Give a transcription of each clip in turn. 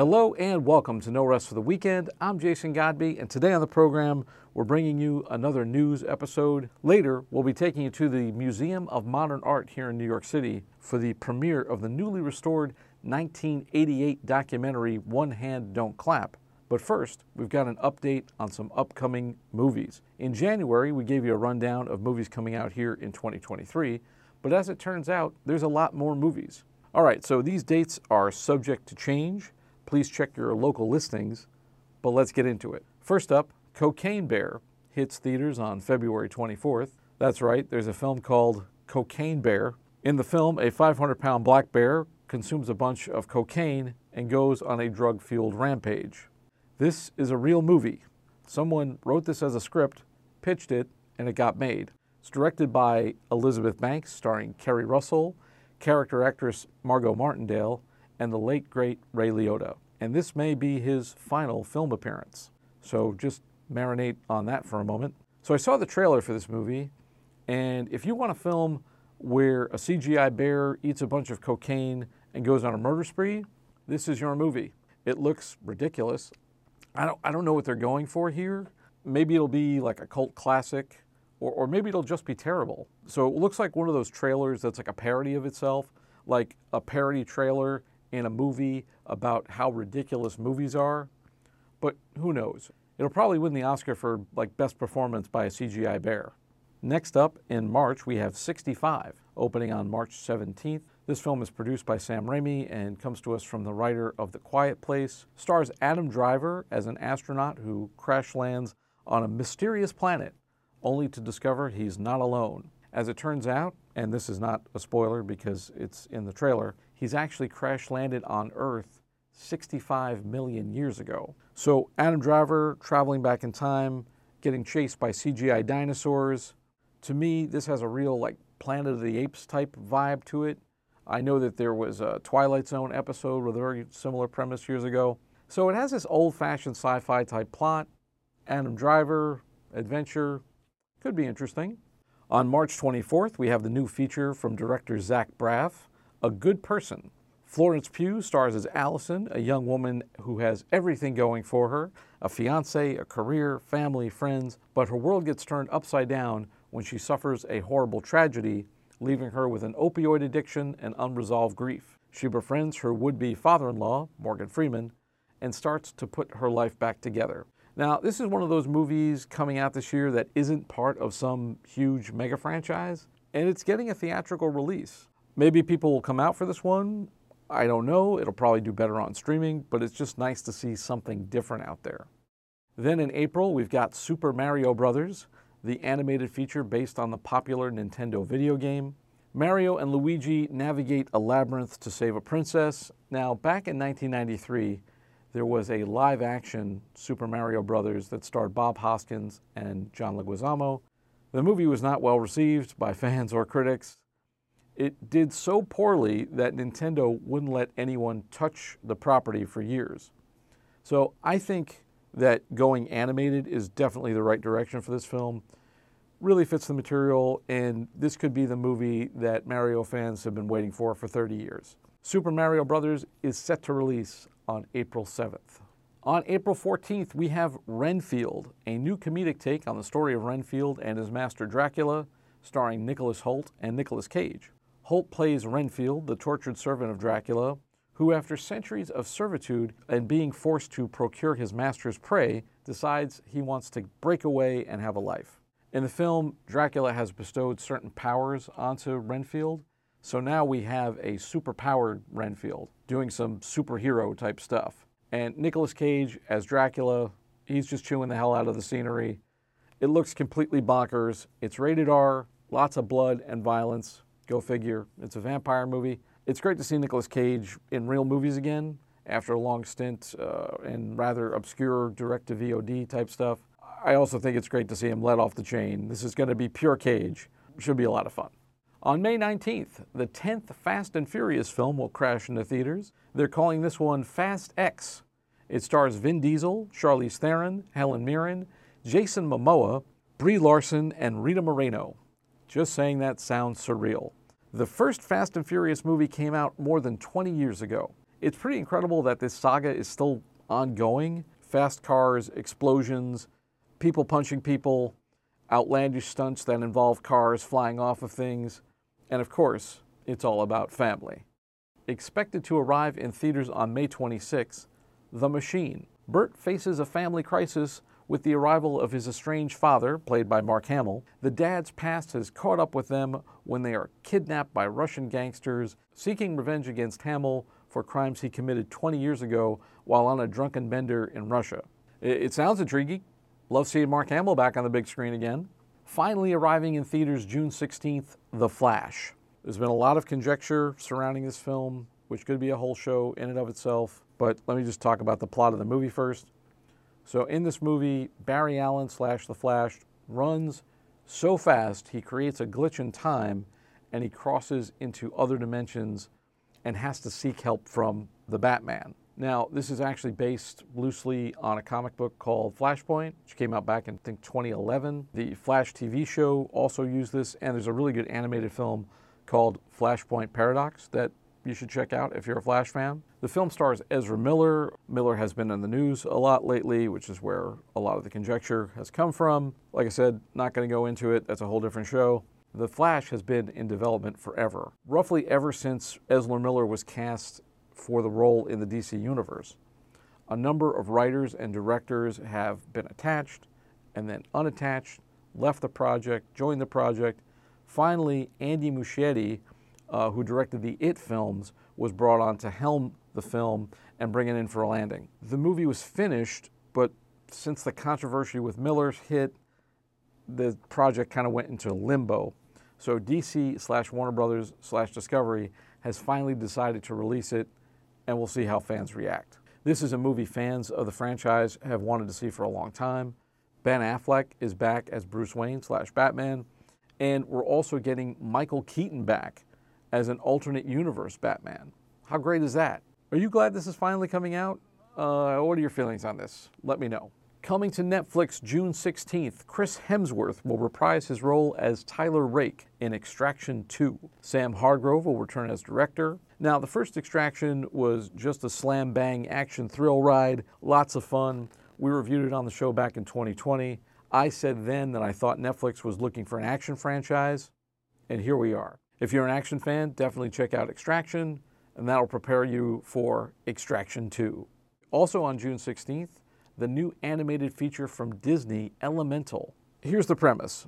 Hello and welcome to No Rest for the Weekend. I'm Jason Godby, and today on the program, we're bringing you another news episode. Later, we'll be taking you to the Museum of Modern Art here in New York City for the premiere of the newly restored 1988 documentary One Hand Don't Clap. But first, we've got an update on some upcoming movies. In January, we gave you a rundown of movies coming out here in 2023, but as it turns out, there's a lot more movies. All right, so these dates are subject to change. Please check your local listings, but let's get into it. First up, Cocaine Bear hits theaters on February 24th. That's right, there's a film called Cocaine Bear. In the film, a 500 pound black bear consumes a bunch of cocaine and goes on a drug fueled rampage. This is a real movie. Someone wrote this as a script, pitched it, and it got made. It's directed by Elizabeth Banks, starring Keri Russell, character actress Margot Martindale, and the late great Ray Liotta. And this may be his final film appearance. So just marinate on that for a moment. So I saw the trailer for this movie, and if you want a film where a CGI bear eats a bunch of cocaine and goes on a murder spree, this is your movie. It looks ridiculous. I don't, I don't know what they're going for here. Maybe it'll be like a cult classic, or, or maybe it'll just be terrible. So it looks like one of those trailers that's like a parody of itself, like a parody trailer in a movie about how ridiculous movies are. But who knows? It'll probably win the Oscar for like best performance by a CGI bear. Next up in March, we have 65, opening on March 17th. This film is produced by Sam Raimi and comes to us from the writer of The Quiet Place. Stars Adam Driver as an astronaut who crash lands on a mysterious planet, only to discover he's not alone. As it turns out, and this is not a spoiler because it's in the trailer, he's actually crash landed on Earth 65 million years ago. So Adam Driver traveling back in time, getting chased by CGI dinosaurs, to me, this has a real like Planet of the Apes type vibe to it. I know that there was a Twilight Zone episode with a very similar premise years ago. So it has this old fashioned sci fi type plot. Adam Driver, adventure, could be interesting. On March 24th, we have the new feature from director Zach Braff, A Good Person. Florence Pugh stars as Allison, a young woman who has everything going for her a fiance, a career, family, friends, but her world gets turned upside down when she suffers a horrible tragedy, leaving her with an opioid addiction and unresolved grief. She befriends her would be father in law, Morgan Freeman, and starts to put her life back together. Now, this is one of those movies coming out this year that isn't part of some huge mega franchise, and it's getting a theatrical release. Maybe people will come out for this one. I don't know. It'll probably do better on streaming, but it's just nice to see something different out there. Then in April, we've got Super Mario Brothers the animated feature based on the popular Nintendo video game. Mario and Luigi navigate a labyrinth to save a princess. Now, back in 1993, there was a live action Super Mario Brothers that starred Bob Hoskins and John Leguizamo. The movie was not well received by fans or critics. It did so poorly that Nintendo wouldn't let anyone touch the property for years. So I think that going animated is definitely the right direction for this film. Really fits the material, and this could be the movie that Mario fans have been waiting for for 30 years. Super Mario Brothers is set to release on April 7th. On April 14th, we have Renfield, a new comedic take on the story of Renfield and his master Dracula, starring Nicholas Hoult and Nicolas Cage. Hoult plays Renfield, the tortured servant of Dracula, who, after centuries of servitude and being forced to procure his master's prey, decides he wants to break away and have a life. In the film, Dracula has bestowed certain powers onto Renfield, so now we have a superpowered Renfield doing some superhero type stuff. And Nicolas Cage as Dracula, he's just chewing the hell out of the scenery. It looks completely bonkers. It's rated R, lots of blood and violence. Go figure. It's a vampire movie. It's great to see Nicolas Cage in real movies again after a long stint uh, in rather obscure direct to VOD type stuff. I also think it's great to see him let off the chain. This is going to be pure Cage. Should be a lot of fun. On May 19th, the 10th Fast and Furious film will crash into theaters. They're calling this one Fast X. It stars Vin Diesel, Charlize Theron, Helen Mirren, Jason Momoa, Brie Larson, and Rita Moreno. Just saying that sounds surreal. The first Fast and Furious movie came out more than 20 years ago. It's pretty incredible that this saga is still ongoing. Fast cars, explosions, people punching people, outlandish stunts that involve cars flying off of things, and of course, it's all about family. Expected to arrive in theaters on May 26, The Machine. Bert faces a family crisis with the arrival of his estranged father, played by Mark Hamill. The dad's past has caught up with them when they are kidnapped by Russian gangsters seeking revenge against Hamill for crimes he committed 20 years ago while on a drunken bender in Russia. It, sounds intriguing. Love seeing Mark Hamill back on the big screen again. Finally arriving in theaters June 16th, The Flash. There's been a lot of conjecture surrounding this film, which could be a whole show in and of itself, but let me just talk about the plot of the movie first. So, in this movie, Barry Allen slash The Flash runs so fast he creates a glitch in time and he crosses into other dimensions and has to seek help from the Batman. Now, this is actually based loosely on a comic book called Flashpoint, which came out back in, I think, 2011. The Flash TV show also used this, and there's a really good animated film called Flashpoint Paradox that you should check out if you're a Flash fan. The film stars Ezra Miller. Miller has been in the news a lot lately, which is where a lot of the conjecture has come from. Like I said, not going to go into it, that's a whole different show. The Flash has been in development forever, roughly ever since Ezra Miller was cast for the role in the DC Universe. A number of writers and directors have been attached and then unattached, left the project, joined the project. Finally, Andy Muschietti, uh, who directed the It films, was brought on to helm the film and bring it in for a landing. The movie was finished, but since the controversy with Miller's hit, the project kind of went into limbo. So DC slash Warner Brothers slash Discovery has finally decided to release it, and we'll see how fans react. This is a movie fans of the franchise have wanted to see for a long time. Ben Affleck is back as Bruce Wayne slash Batman, and we're also getting Michael Keaton back as an alternate universe Batman. How great is that? Are you glad this is finally coming out? Uh, what are your feelings on this? Let me know. Coming to Netflix June 16th, Chris Hemsworth will reprise his role as Tyler Rake in Extraction 2. Sam Hargrave will return as director. Now, the first Extraction was just a slam bang action thrill ride, lots of fun. We reviewed it on the show back in 2020. I said then that I thought Netflix was looking for an action franchise, and here we are. If you're an action fan, definitely check out Extraction, and that'll prepare you for Extraction 2. Also on June 16th, the new animated feature from Disney, Elemental. Here's the premise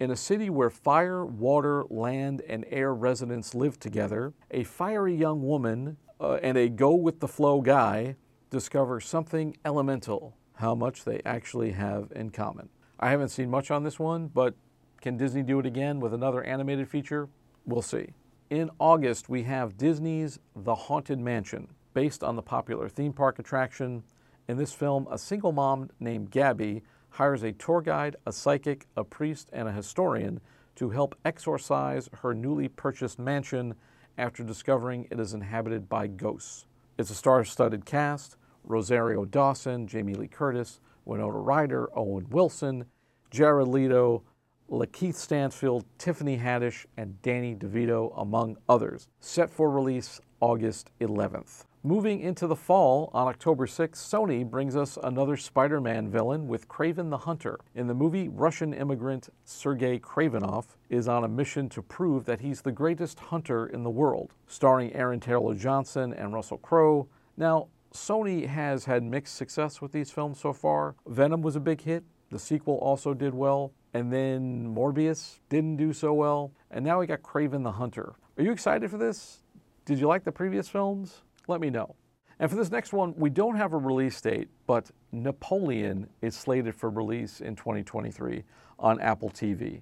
In a city where fire, water, land, and air residents live together, a fiery young woman uh, and a go with the flow guy discover something elemental, how much they actually have in common. I haven't seen much on this one, but can Disney do it again with another animated feature? We'll see. In August, we have Disney's The Haunted Mansion, based on the popular theme park attraction in this film, a single mom named Gabby hires a tour guide, a psychic, a priest, and a historian to help exorcise her newly purchased mansion after discovering it is inhabited by ghosts. It's a star studded cast Rosario Dawson, Jamie Lee Curtis, Winona Ryder, Owen Wilson, Jared Leto, LaKeith Stanfield, Tiffany Haddish, and Danny DeVito, among others. Set for release August 11th. Moving into the fall, on October 6th, Sony brings us another Spider Man villain with Kraven the Hunter. In the movie, Russian immigrant Sergei Kravinoff is on a mission to prove that he's the greatest hunter in the world, starring Aaron Taylor Johnson and Russell Crowe. Now, Sony has had mixed success with these films so far. Venom was a big hit, the sequel also did well, and then Morbius didn't do so well, and now we got Kraven the Hunter. Are you excited for this? Did you like the previous films? let me know. And for this next one, we don't have a release date, but Napoleon is slated for release in 2023 on Apple TV.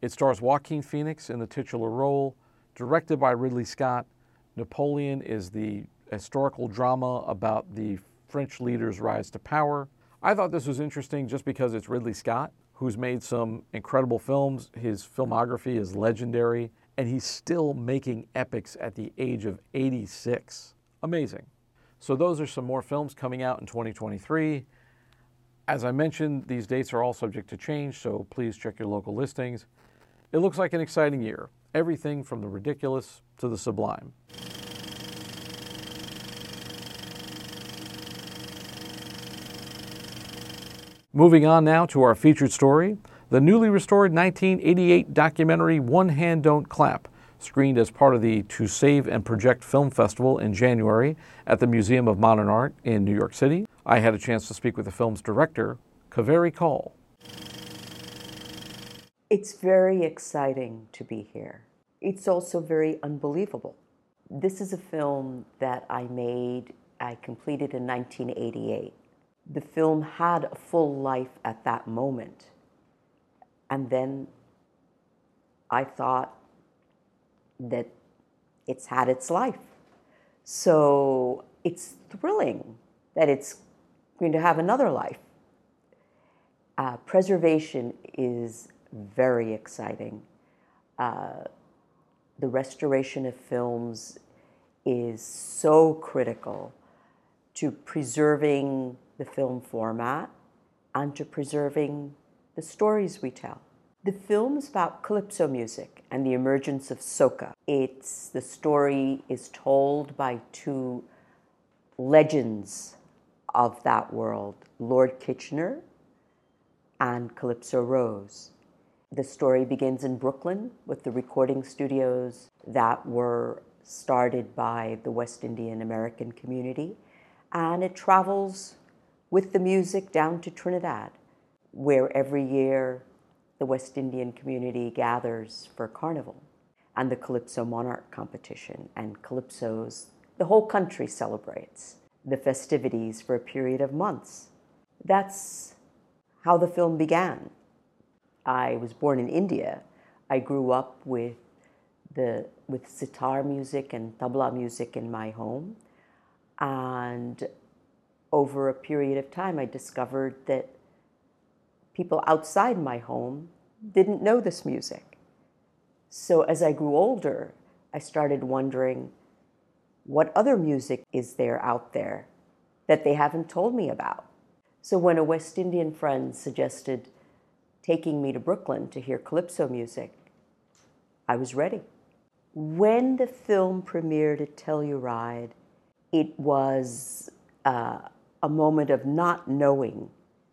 It stars Joaquin Phoenix in the titular role, directed by Ridley Scott. Napoleon is the historical drama about the French leader's rise to power. I thought this was interesting just because it's Ridley Scott, who's made some incredible films. His filmography is legendary, and he's still making epics at the age of 86 amazing. So, those are some more films coming out in 2023. As I mentioned, these dates are all subject to change, so please check your local listings. It looks like an exciting year. Everything from the ridiculous to the sublime. Moving on now to our featured story the newly restored 1988 documentary One Hand Don't Clap, screened as part of the To Save and Project Film Festival in January at the Museum of Modern Art in New York City. I had a chance to speak with the film's director, Kaveri Kaul. It's very exciting to be here. It's also very unbelievable. This is a film that I made, I completed in 1988. The film had a full life at that moment. And then I thought that it's had its life. So it's thrilling that it's going to have another life. Uh, preservation is very exciting. Uh, the restoration of films is so critical to preserving the film format and to preserving the stories we tell. The film is about calypso music and the emergence of soca. It's the story is told by two legends of that world, Lord Kitchener and Calypso Rose. The story begins in Brooklyn with the recording studios that were started by the West Indian American community, and it travels with the music down to Trinidad, where every year the West Indian community gathers for carnival and the Calypso Monarch competition, and Calypsos, the whole country celebrates the festivities for a period of months. That's how the film began. I was born in India. I grew up with the with sitar music and tabla music in my home, and over a period of time, I discovered that people outside my home didn't know this music. So as I grew older, I started wondering what other music is there out there that they haven't told me about. So when a West Indian friend suggested taking me to Brooklyn to hear calypso music, I was ready. When the film premiered at Telluride, it was uh, a moment of not knowing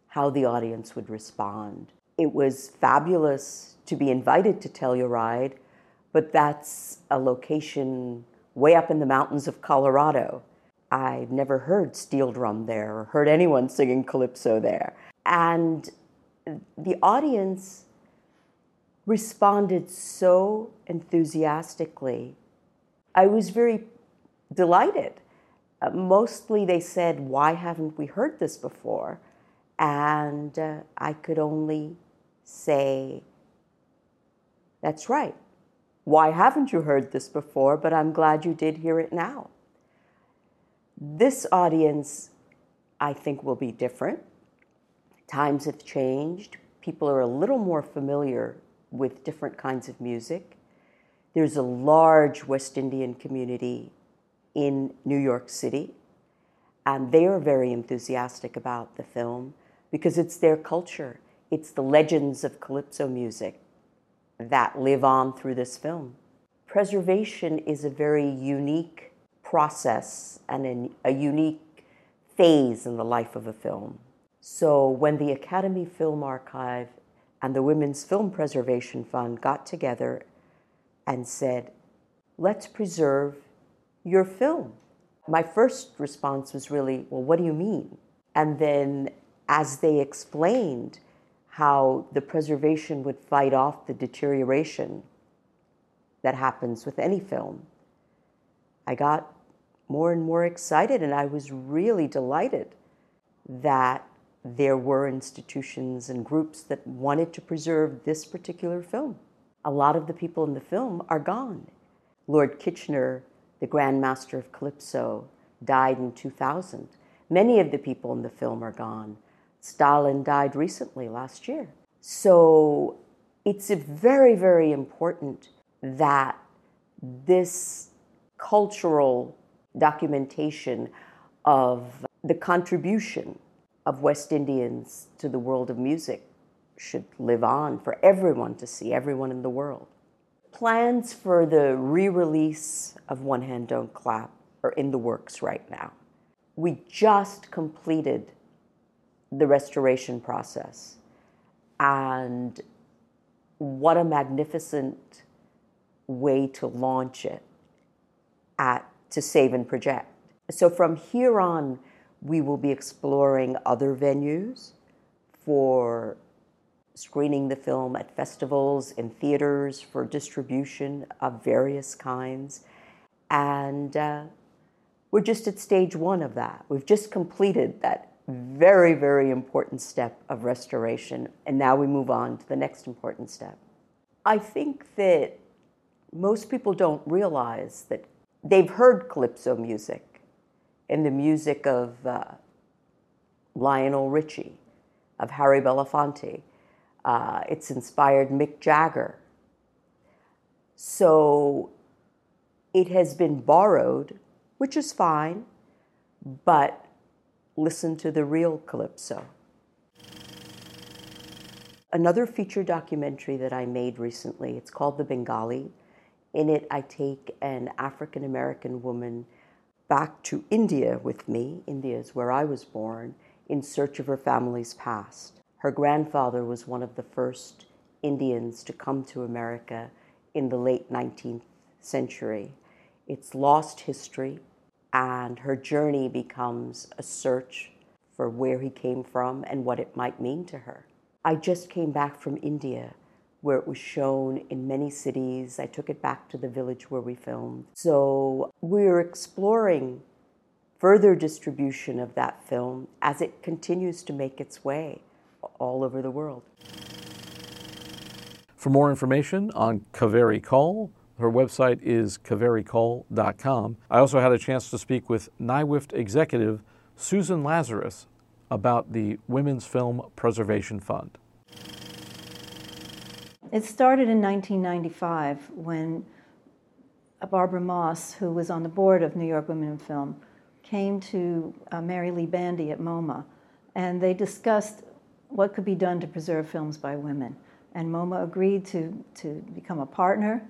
how the audience would respond. It was fabulous to be invited to Telluride, but that's a location way up in the mountains of Colorado. I'd never heard steel drum there or heard anyone singing calypso there. And the audience responded so enthusiastically. I was very delighted. Uh, mostly they said, Why haven't we heard this before? And uh, I could only say, That's right. Why haven't you heard this before? But I'm glad you did hear it now. This audience, I think, will be different Times have changed. People are a little more familiar with different kinds of music. There's a large West Indian community in New York City, and they are very enthusiastic about the film because it's their culture. It's the legends of calypso music that live on through this film. Preservation is a very unique process and a unique phase in the life of a film. So when the Academy Film Archive and the Women's Film Preservation Fund got together and said, let's preserve your film. My first response was really, well, what do you mean? And then as they explained how the preservation would fight off the deterioration that happens with any film, I got more and more excited and I was really delighted that there were institutions and groups that wanted to preserve this particular film. A lot of the people in the film are gone. Lord Kitchener, the Grand Master of Calypso, died in 2000. Many of the people in the film are gone. Stalin died recently, last year. So it's very, very important that this cultural documentation of the contribution of West Indians to the world of music should live on for everyone to see, everyone in the world. Plans for the re release of One Hand Don't Clap are in the works right now. We just completed the restoration process. And what a magnificent way to launch it at to save and project. So from here on, we will be exploring other venues for screening the film at festivals and theaters for distribution of various kinds. And uh, we're just at stage one of that. We've just completed that very, very important step of restoration. And now we move on to the next important step. I think that most people don't realize that they've heard calypso music and the music of uh, Lionel Richie, of Harry Belafonte. Uh, it's inspired Mick Jagger. So it has been borrowed, which is fine, but listen to the real calypso. Another feature documentary that I made recently, it's called The Bengali. In it, I take an African American woman back to India with me. India is where I was born, in search of her family's past. Her grandfather was one of the first Indians to come to America in the late 19th century. It's lost history, and her journey becomes a search for where he came from and what it might mean to her. I just came back from India where it was shown in many cities. I took it back to the village where we filmed. So we're exploring further distribution of that film as it continues to make its way all over the world. For more information on Kaveri Kaul, her website is kaverikaul.com. I also had a chance to speak with NYWIFT executive Susan Lazarus about the Women's Film Preservation Fund. It started in 1995 when Barbara Moss, who was on the board of New York Women in Film, came to uh, Mary Lea Bandy at MoMA, and they discussed what could be done to preserve films by women. And MoMA agreed to, to become a partner,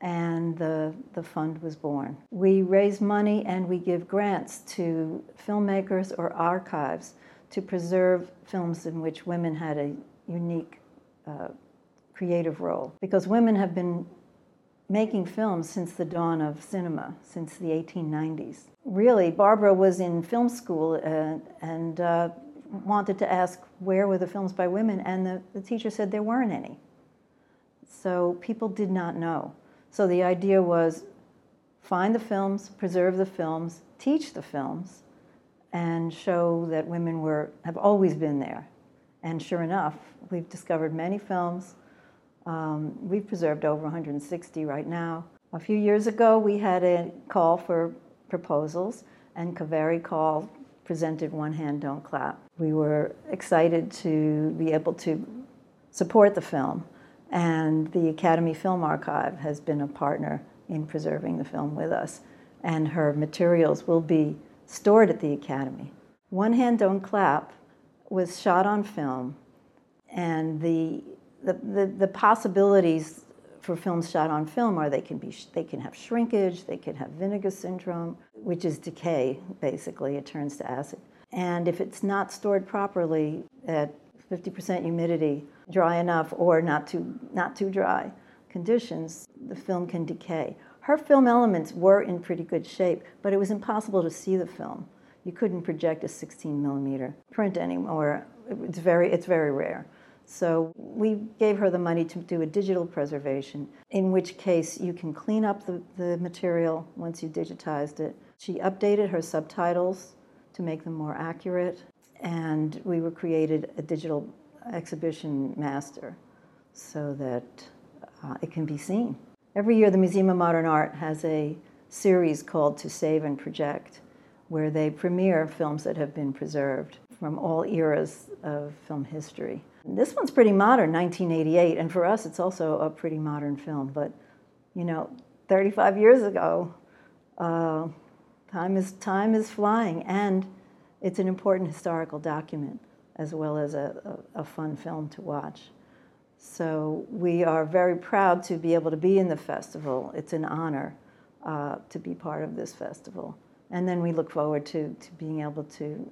and the, the fund was born. We raise money and we give grants to filmmakers or archives to preserve films in which women had a unique uh, creative role. Because women have been making films since the dawn of cinema, since the 1890s. Really, Barbara was in film school uh, and uh, wanted to ask where were the films by women, and the, the teacher said there weren't any. So people did not know. So the idea was find the films, preserve the films, teach the films, and show that women were have always been there. And sure enough, we've discovered many films. Um, we've preserved over 160 right now. A few years ago, we had a call for proposals, and Kaveri Kaul presented One Hand Don't Clap. We were excited to be able to support the film, and the Academy Film Archive has been a partner in preserving the film with us, and her materials will be stored at the Academy. One Hand Don't Clap was shot on film, and the, the, the, the possibilities for films shot on film are they can be they can have shrinkage, they can have vinegar syndrome, which is decay basically. It turns to acid, and if it's not stored properly at 50% humidity, dry enough or not too not too dry conditions, the film can decay. Her film elements were in pretty good shape, but it was impossible to see the film. You couldn't project a 16 millimeter print anymore. It's very it's very rare. So we gave her the money to do a digital preservation, in which case you can clean up the, the material once you digitized it. She updated her subtitles to make them more accurate, and we were created a digital exhibition master so that uh, it can be seen. Every year, the Museum of Modern Art has a series called To Save and Project, where they premiere films that have been preserved from all eras of film history. This one's pretty modern, 1988, and for us, it's also a pretty modern film. But you know, 35 years ago, uh, time is time is flying, and it's an important historical document as well as a, a, a fun film to watch. So we are very proud to be able to be in the festival. It's an honor uh, to be part of this festival, and then we look forward to to being able to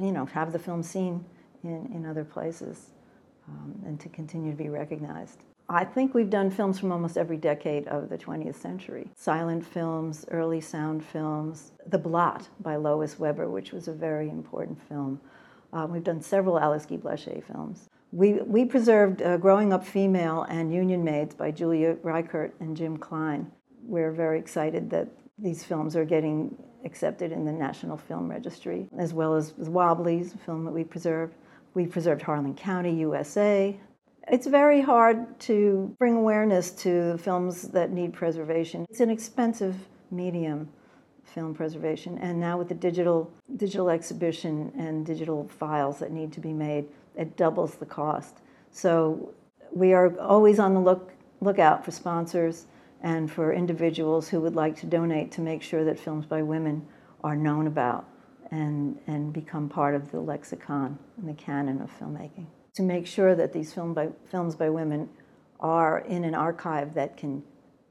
you know, have the film seen in, in other places um, and to continue to be recognized. I think we've done films from almost every decade of the 20th century. Silent films, early sound films, The Blot by Lois Weber, which was a very important film. Uh, we've done several Alice Guy Blaché films. We, we preserved uh, Growing Up Female and Union Maids by Julia Reichert and Jim Klein. We're very excited that these films are getting accepted in the National Film Registry, as well as Wobblies, a film that we preserved. We preserved Harlan County, USA. It's very hard to bring awareness to films that need preservation. It's an expensive medium, film preservation, and now with the digital digital exhibition and digital files that need to be made, it doubles the cost. So we are always on the look lookout for sponsors and for individuals who would like to donate to make sure that films by women are known about and, and become part of the lexicon and the canon of filmmaking. To make sure that these film by, films by women are in an archive that can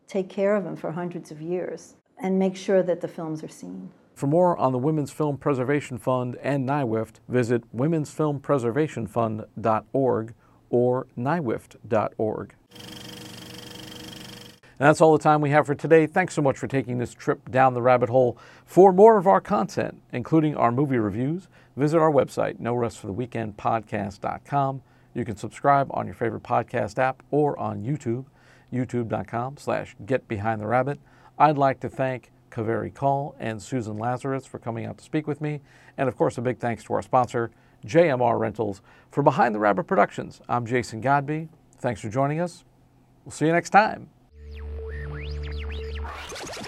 take care of them for hundreds of years and make sure that the films are seen. For more on the Women's Film Preservation Fund and NYWIFT, visit womensfilmpreservationfund.org or nywift.org. And that's all the time we have for today. Thanks so much for taking this trip down the rabbit hole. For more of our content, including our movie reviews, visit our website, no. You can subscribe on your favorite podcast app or on YouTube, youtube.com slash get behind the rabbit. I'd like to thank Kaveri Kaul and Susan Lazarus for coming out to speak with me. And of course, a big thanks to our sponsor, JMR Rentals. For Behind the Rabbit Productions, I'm Jason Godbey. Thanks for joining us. We'll see you next time you